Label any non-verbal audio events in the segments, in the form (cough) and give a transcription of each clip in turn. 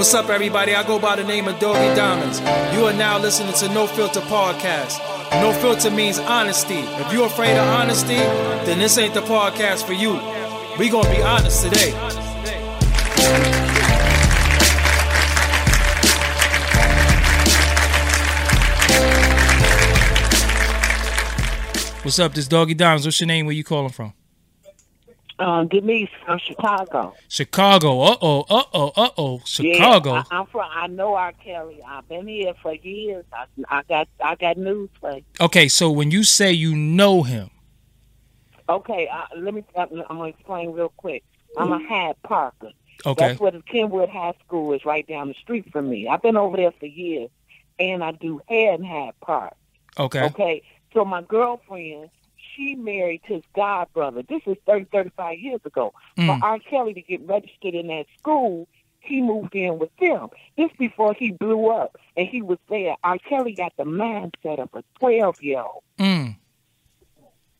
What's up, everybody? I go by the name of Doggy Diamonds. You are now listening to No Filter Podcast. No filter means honesty. If you're afraid of honesty, then this ain't the podcast for you. We gonna be honest today. What's up? This Doggy Diamonds. What's your name? Where you calling from? Um, me from Chicago. Chicago. Uh oh. Uh oh. Uh oh. Chicago. Yeah, I, am from. I know R. Kelly. I've been here for years. I, I got. I got news for you. Okay, so when you say you know him, okay, uh, let me. I'm gonna explain real quick. I'm a Hyde Parker. Okay. That's where the Kenwood High School is, right down the street from me. I've been over there for years, and I do hair in Hyde Park. Okay. Okay. So my girlfriend, she married his god brother. This is 30, 35 years ago. Mm. For R. Kelly to get registered in that school, he moved in with them. This before he blew up, and he was there. R. Kelly got the mindset of a 12 year old. Mm.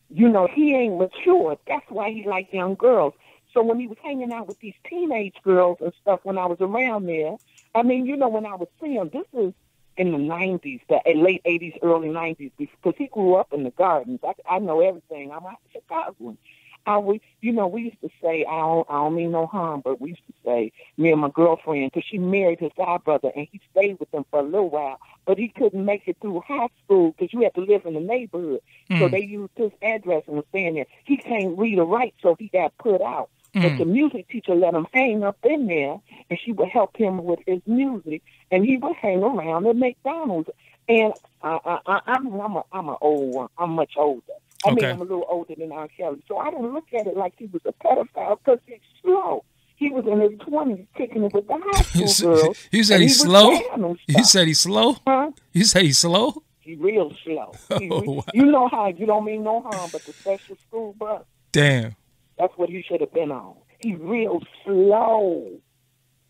You know, he ain't mature. That's why he like young girls. So when he was hanging out with these teenage girls and stuff when I was around there, I mean, you know, when I was seeing him, this is in the nineties, the late eighties, early nineties, because he grew up in the gardens. I, I know everything. I'm a Chicagoan. I we, you know, we used to say, I don't, I don't mean no harm, but we used to say, me and my girlfriend, because she married his god brother, and he stayed with them for a little while, but he couldn't make it through high school because you had to live in the neighborhood. Mm. So they used his address and was staying there. He can't read or write, so he got put out. Mm. But the music teacher let him hang up in there, and she would help him with his music, and he would hang around at McDonald's. And I, I, I, I'm, I'm, a, I'm an old one. I'm much older. I mean, I'm a little older than R. Kelly, so I didn't look at it like he was a pedophile because he's slow. He was in his twenties, kicking it with the high (laughs) school girls. you said he's he slow? You said he's slow. huh? You said he's slow. He real slow. (laughs) He Oh, wow. You know how you don't mean no harm, but the special school bus. Damn. That's what he should have been on. He's real slow.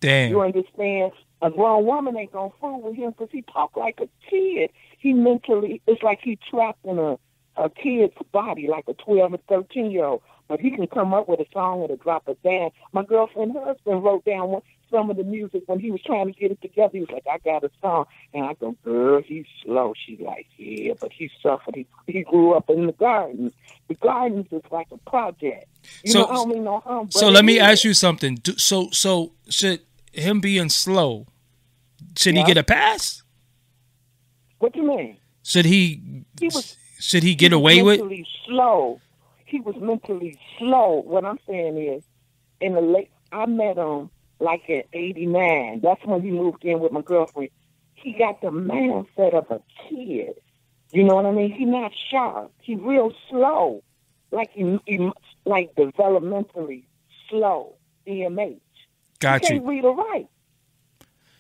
Damn. You understand? A grown woman ain't gonna fool with him because he talk like a kid. He mentally, it's like he trapped in a a kid's body, like a twelve or thirteen year old. But he can come up with a song with a drop of dance. My girlfriend husband wrote down one, some of the music when he was trying to get it together. He was like, "I got a song," and I go, "Girl, he's slow." She's like, "Yeah, but he suffered. He he grew up in the gardens. The gardens is like a project. You So- know, I don't mean no harm. So let me ask you something. Do, so so should him being slow, should he get a pass? What do you mean? Should he? He was- should he get he away with? slow. He was mentally slow. What I'm saying is, in the late, I met him like in '89. That's when he moved in with my girlfriend. He got the mindset of a kid. You know what I mean? He not sharp. He real slow, like he, he like developmentally slow. DMH. Got he you. can't read or write.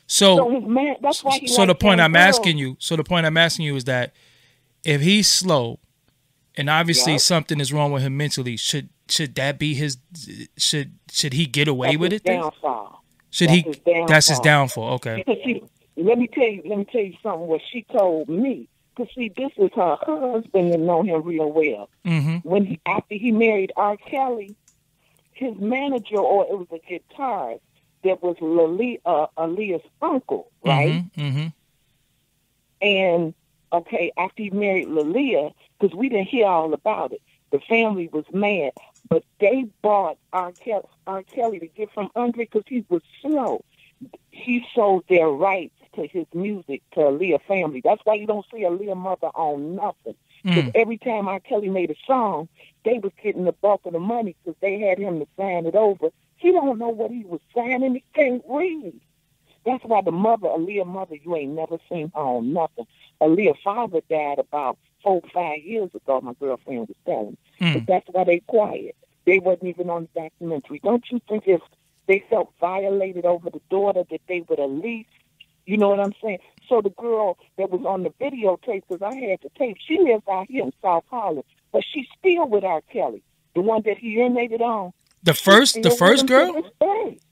So So his man. That's why he. so the point I'm girls. asking you. So the point I'm asking you is that if he's slow, and obviously Yeah. something is wrong with him mentally, should should that be his? Should should he get away That's with it? Downfall. Should that's he? his downfall. That's his downfall. Okay. Because she, let me tell you, let me tell you something. What she told me, because see, this is her husband that know him real well. Mm-hmm. When he after he married R. Kelly, his manager or it was a guitarist that was Lali, uh, Aaliyah's uncle, right? Mm-hmm. mm-hmm. And okay, after he married Aaliyah, because we didn't hear all about it, the family was mad, but they bought R. Kelly, R. Kelly to get from Andre because he was slow. He sold their rights to his music to Aaliyah family. That's why you don't see Aaliyah mother on nothing. Because Mm. every time R. Kelly made a song, they was getting the bulk of the money because they had him to sign it over. He don't know what he was signing. He can't read. That's why the mother, Aaliyah mother, you ain't never seen her on nothing. Aaliyah father died about four, five years ago, my girlfriend was telling me. Mm. But that's why they quiet. They wasn't even on the documentary. Don't you think if they felt violated over the daughter that they would at least, you know what I'm saying? So the girl that was on the videotape, because I had the tape, she lives out here in South Holland, but she's still with R. Kelly, the one that he urinated on. The first, the first girl,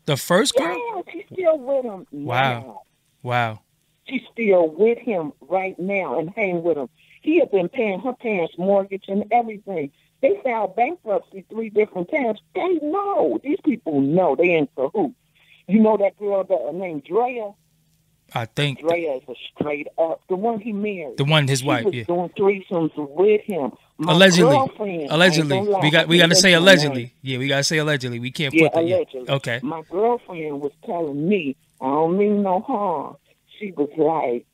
the first girl. Yeah, she's still with him. Wow. now. Wow. She's still with him right now and hang with him. He had been paying her parents' mortgage and everything. They filed bankruptcy three different times. They know. These people know they in cahoots. You know that girl that named Drea? I think Drea is a straight up the one he married. the one his she wife. was Yeah. doing threesomes with him. My Allegedly. Allegedly, we got we got to say allegedly. Yeah, we got to say allegedly. We can't Yeah, put that. Yeah. allegedly. Okay. My girlfriend was telling me, I don't mean no harm. She was like,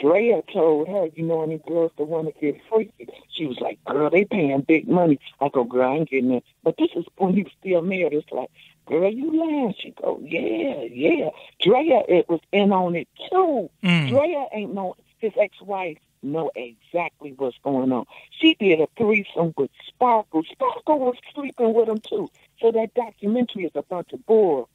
Drea told her, you know, any girls that want to get freaky. She was like, girl, they paying big money. I go, girl, I ain't getting it. But this is when he was still married. It's like, girl, you lying. She go, yeah, yeah. Drea, it was in on it too. Mm. Drea ain't know his ex-wife know exactly what's going on. She did a threesome with Sparkle. Sparkle was sleeping with him too. So that documentary is a bunch of bull.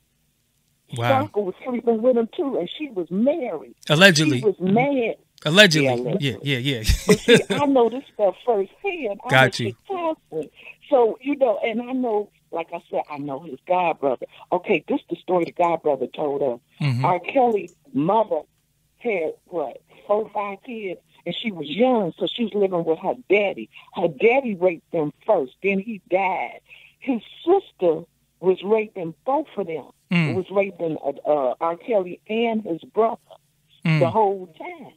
Wow. Was sleeping with him too, and she was married. Allegedly. She was mad. Allegedly. Yeah, Yeah. Yeah. Yeah. But see, (laughs) I know this stuff firsthand. I Got was you. So, you know, and I know, like I said, I know his godbrother. Okay, this is the story the godbrother told us. Mhm. R. Kelly's mother had, what, four, five kids, and she was young, so she was living with her daddy. Her daddy raped them first, then he died. His sister was raping both of them. Mm. Was raping uh, uh, R. Kelly and his brother the Mm. whole time.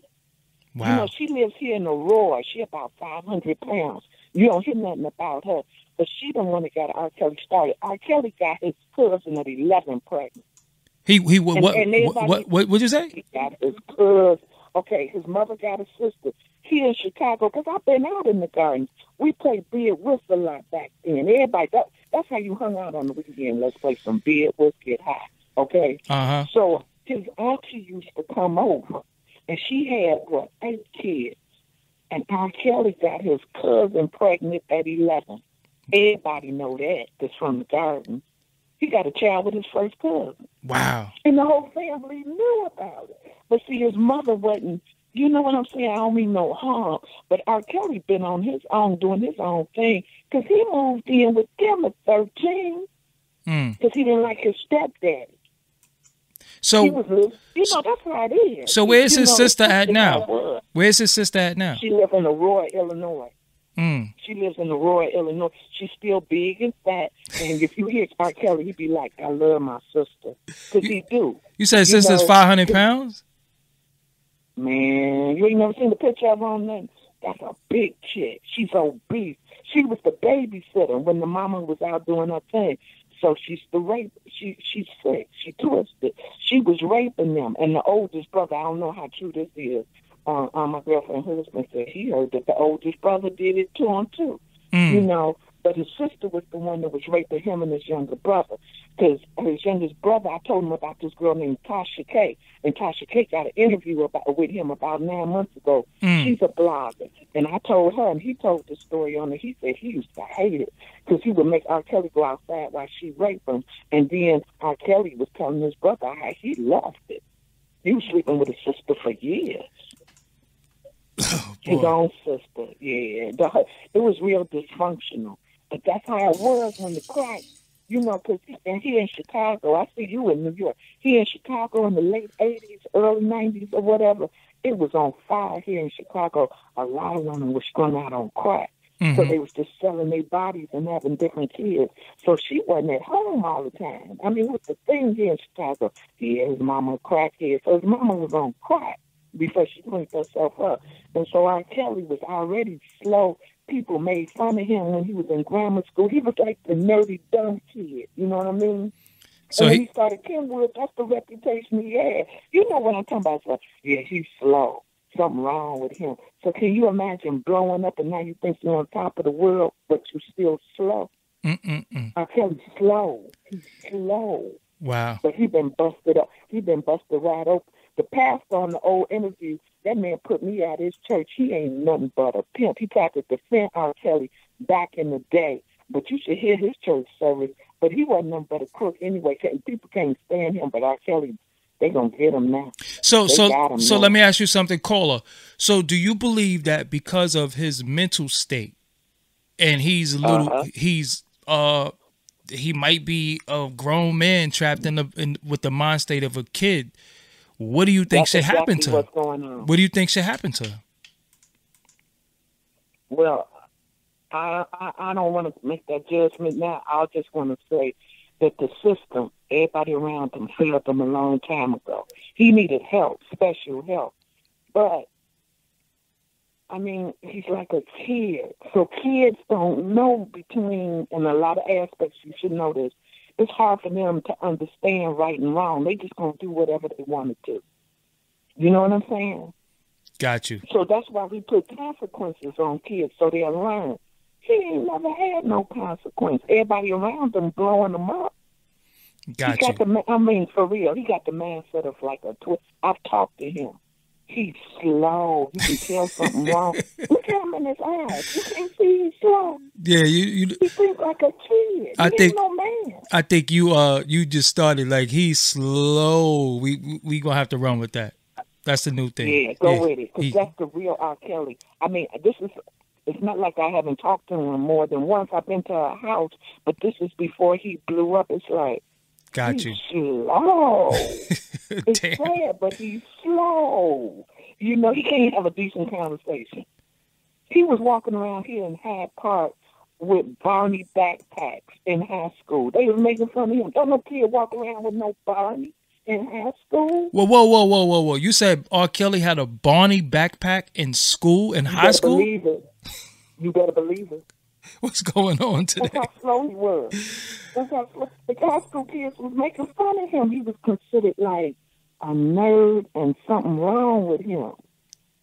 Wow. You know, she lives here in Aurora. She about 500 pounds. You don't hear nothing about her. But she the one that got R. Kelly started. R. Kelly got his cousin at 11 pregnant. He he what And- what and what what what would you say? He got his cousin. Okay, his mother got a sister. Here in Chicago, because I've been out in the gardens. We played bid whist a lot back then. Everybody, that, that's how you hung out on the weekend. Let's play some bid whist, get high. Okay? Uh huh. So his auntie used to come over, and she had what eight kids, and R. Kelly got his cousin pregnant at eleven. Everybody know that. That's from the garden. He got a child with his first cousin, Wow. and the whole family knew about it. But see, his mother wasn't. You know what I'm saying? I don't mean no harm, but R. Kelly been on his own doing his own thing because he moved in with them at 13 Mm. because he didn't like his stepdaddy. he So was, you know, that's how it is. So where's his know, sister at now? how it was. where's his sister at now? She lives in Aurora, Illinois. Mm. She lives in Aurora, Illinois. She's still big and fat. And if you hear R. Kelly, he'd be like, I love my sister. Because he do. You said his You sister's five hundred pounds. Man, you ain't never seen the picture of her on that? That's a big chick. She's obese. She was the babysitter when the mama was out doing her thing. So she's the rape. She she's sick. She twisted. She was raping them. And the oldest brother, I don't know how true this is. Uh, uh, my girlfriend's husband said he heard that the oldest brother did it to him too. Mm. You know, but his sister was the one that was raping him and his younger brother. Because his youngest brother, I told him about this girl named Tasha K. And Tasha K got an interview about with him about nine months ago. Mm. She's a blogger. And I told her, and he told the story on it. He said he used to hate it because he would make R. Kelly go outside while she raped him. And then R. Kelly was telling his brother how he loved it. He was sleeping with his sister for years. Oh, His own sister, yeah. The, it was real dysfunctional. But that's how it was when the crack, you know, because and here in Chicago, I see you in New York. Here in Chicago in the late 80s, early 90s, or whatever, it was on fire here in Chicago. A lot of women were strung out on crack. So Mhm. they was just selling their bodies and having different kids. So she wasn't at home all the time. I mean, what's the thing here in Chicago? Yeah, his mama a crackhead. So his mama was on crack before she cleaned herself up. And so R. Kelly was already slow. People made fun of him when he was in grammar school. He was like the nerdy, dumb kid. You know what I mean? So and he he started Kenwood, that's the reputation he had. You know what I'm talking about? So, yeah, he's slow. Something wrong with him. So can you imagine blowing up and now you think you're on top of the world, but you're still slow? Mm-mm-mm. R. Kelly's slow. He's slow. Wow. But he been busted up. He been busted right open. The pastor on the old interview, that man put me at his church. He ain't nothing but a pimp. He tried to defend R. Kelly back in the day. But you should hear his church service. But he wasn't nothing but a crook anyway. People can't stand him, but R. Kelly, they gonna get him now. So They so so now. let me ask you something, caller. So do you believe that because of his mental state, and he's a little, Uh-huh. he's uh, he might be a grown man trapped in the in, with the mind state of a kid. What do you think That's should happen to him? what's going on. What do you think should happen to him? Well, I, I I don't want to make that judgment now. I just want to say that the system, everybody around him, failed him a long time ago. He needed help, special help. But I mean, he's like a kid. So kids don't know between, in a lot of aspects, you should know this. It's hard for them to understand right and wrong. They just gonna do whatever they want to do. You know what I'm saying? Got you. So that's why we put consequences on kids so they'll learn. He ain't never had no consequence. Everybody around him blowing him up. Got he you. got the, I mean, for real, he got the mindset of like a twist. I've talked to him. He's slow. You can tell something wrong. (laughs) Look at him in his eyes. You can see he's slow. Yeah, you, you He thinks like a kid. I he think- no man. I think you uh you just started like he's slow. We we- gonna have to run with that. That's the new thing. Yeah, go with it. Because that's the real R. Kelly. I mean, this is, it's not like I haven't talked to him more than once. I've been to a house, but this is before he blew up. It's like, got he's you. slow. (laughs) it's sad, but he's slow. You know, he can't have a decent conversation. He was walking around here in Hyde Park with Barney backpacks in high school. They was making fun of him. Don't no kid walk around with no Barney in high school. Whoa, whoa, whoa, whoa, whoa, whoa! You said R. Kelly had a Barney backpack in school, in You high better school. Believe it. You better believe it. (laughs) What's going on That's today? how slow he was. That's how slow. The high school kids was making fun of him. He was considered like a nerd and something wrong with him.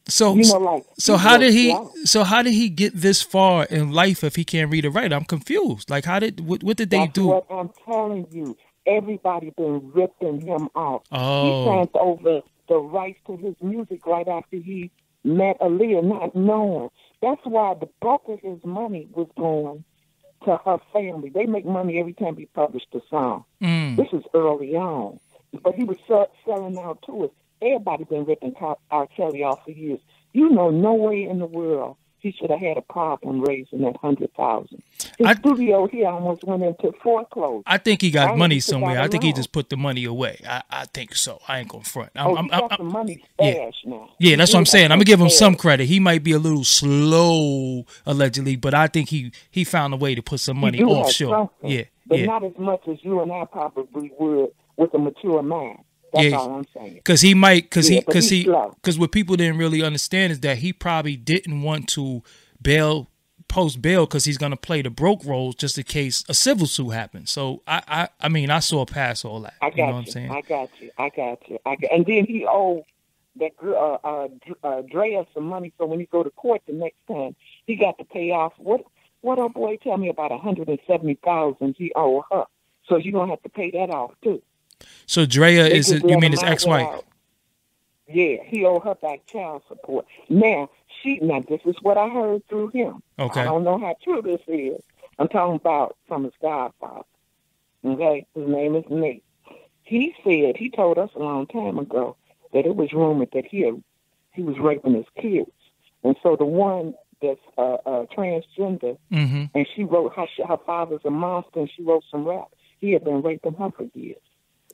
So, You know, like so how did he? slow. So how did he get this far in life if he can't read or write? I'm confused. Like, how did? What, what did they That's do? what I'm telling you. Everybody been ripping him off. Oh. He signed over the rights to his music right after he met Aaliyah, not knowing. That's why the bulk of his money was going to her family. They make money every time he published a song. Mm. This is early on. But he was sell- selling out to us. Everybody been ripping R. Kelly off for years. You know, no way in the world he should have had a problem raising that hundred thousand. His I- studio here almost went into foreclosure. I think he got think money somewhere. I think he just put the money away. I, I think so. I ain't gonna front. I'm, oh, I'm, he got I'm- some money yeah. now. yeah, that's what I'm saying. I'm gonna give him some credit. He might be a little slow, allegedly, but I think he he found a way to put some money He offshore. Yeah, but yeah. not as much as you and I probably would with a mature mind. That's Yeah. all I'm saying. Cause he might, cause Yeah, he, cause he, cause what people didn't really understand is that he probably didn't want to bail, post bail, cause he's gonna play the broke roles just in case a civil suit happens. So I, I, I mean, I saw past all that. I got you know you. what I'm saying? I got you. I got you. I got, and then he owed that girl, uh, uh, uh, Drea some money. So when he go to court the next time, he got to pay off what? What old boy tell me about a hundred and seventy thousand he owe her. So you don't have to pay that off too. So Drea They is, just you mean his ex-wife? Yeah, he owed her back child support. Now she now this is what I heard through him. Okay. I don't know how true this is. I'm talking about from his godfather. Okay, his name is Nate. He said he told us a long time ago that it was rumored that he had, he was raping his kids, and so the one that's uh, uh, transgender Mm-hmm. and she wrote how she, her father's a monster and she wrote some rap. He had been raping her for years.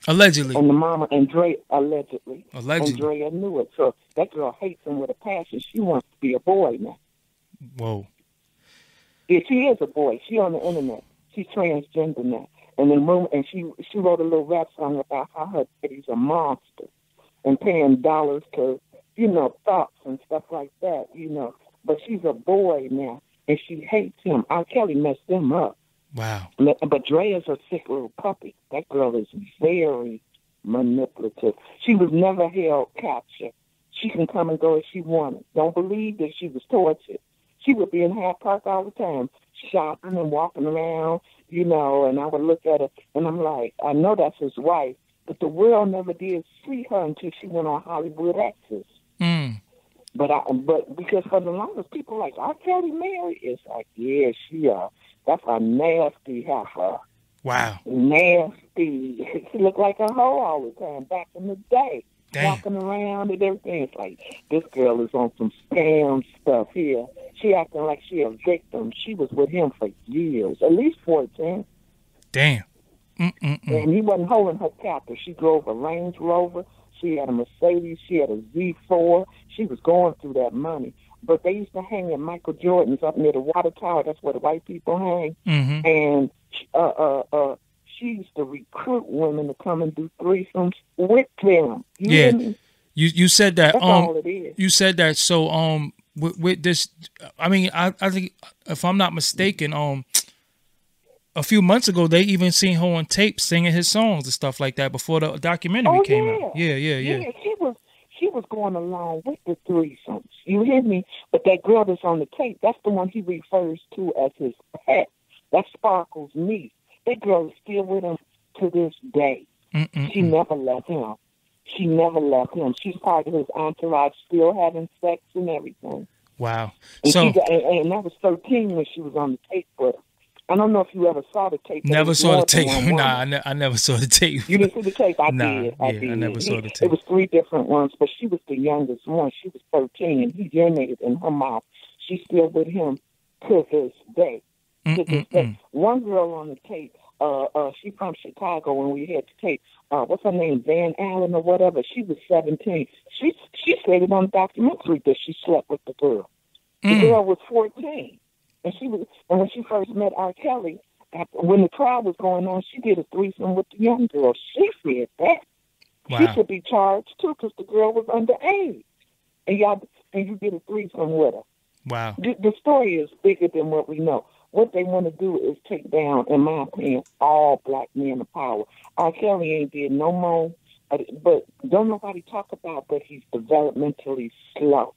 Allegedly, And the mama and Dre allegedly. Allegedly. And Drea knew it. So that girl hates him with a passion. She wants to be a boy now. whoa. Yeah, she is a boy. She on the internet. She's transgender now. And then room and she she wrote a little rap song about how her daddy's a monster and paying dollars to, you know, thoughts and stuff like that, you know. But she's a boy now and she hates him. R. Kelly messed them up. Wow. But Drea's a sick little puppy. That girl is very manipulative. She was never held captive. She can come and go as she wanted. Don't believe that she was tortured. She would be in Hyde Park all the time, shopping and walking around, you know, and I would look at her and I'm like, I know that's his wife, but the world never did see her until she went on Hollywood Access. Mm. But I, but because for the longest, people like R. Kelly Mary, it's like, yeah, she uh, that's a nasty heifer, Wow. nasty. (laughs) she looked like a hoe all the time back in the day, Damn. walking around and everything. It's like this girl is on some scam stuff here. She acting like she a victim. She was with him for years, at least fourteen, Damn. Mm-mm-mm. and he wasn't holding her captive. She drove a Range Rover. She had a Mercedes. She had a Z4. She was going through that money. But they used to hang at Michael Jordan's up near the water tower. That's where the white people hang. Mm-hmm. And uh, uh, uh, she used to recruit women to come and do threesomes with them. You Yeah. You you said that That's um all it is. you said that so um with, with this I mean I I think if I'm not mistaken um a few months ago they even seen her on tape singing his songs and stuff like that before the documentary Oh, came yeah. out. Yeah, yeah, yeah. she was she was going along with the threesomes. You hear me? But that girl that's on the tape, that's the one he refers to as his pet. That's Sparkle's niece. That girl is still with him to this day. Mm-mm. She never left him. She never left him. She's part of his entourage, still having sex and everything. Wow. And, So got, and, and that was 13 when she was on the tape with him. I don't know if you ever saw the tape. never saw the tape. (laughs) nah, I, ne- I never saw the tape. You didn't see the tape? I (laughs) Nah, did. I yeah, I did. never saw the tape. It was three different ones, but she was the youngest one. She was 13, and he urinated in her mouth. She's still with him to this day. To this Mm-mm-mm. day. One girl on the tape, uh, uh, she from Chicago when we had the tape. Uh, what's her name? Van Allen or whatever. She was 17. She she stated on the documentary that she slept with the girl. The Mm. girl was 14. And she was, and when she first met R. Kelly, after, when the trial was going on, she did a threesome with the young girl. She said that. She should be charged too because the girl was underage. And y'all, and you did a threesome with her. Wow. The, the story is bigger than what we know. What they want to do is take down, in my opinion, all black men of power. R. Kelly ain't did no more, but don't nobody talk about that he's developmentally slow.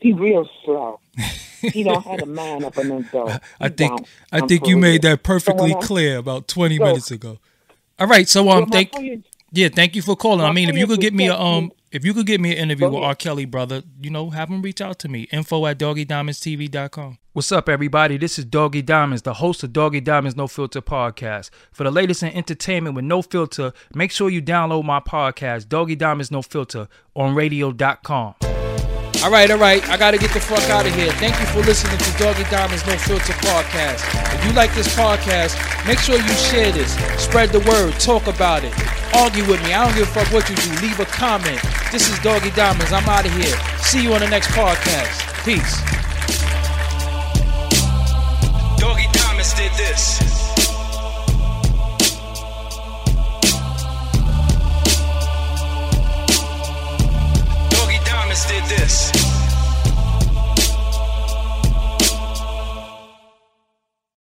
He real slow. (laughs) he don't have the mind of an adult. I He think don't. I think for you made that perfectly when I- clear about 20 So- minutes ago. All right, so um my thank friend- yeah, thank you for calling. I mean, if you could get me a um if you could get me an interview with. R. Kelly, brother, you know, have him reach out to me. Info at doggydiamondstv.com. What's up, everybody? This is Doggy Diamonds, the host of Doggy Diamonds No Filter podcast. For the latest in entertainment with no filter, make sure you download my podcast, Doggy Diamonds No Filter, on radio.com. All right, all right. I got to get the fuck out of here. Thank you for listening to Doggy Diamonds No Filter podcast. If you like this podcast, make sure you share this. Spread the word. Talk about it. Argue with me. I don't give a fuck what you do. Leave a comment. This is Doggy Diamonds. I'm out of here. See you on the next podcast. Peace. Doggy Diamonds did this.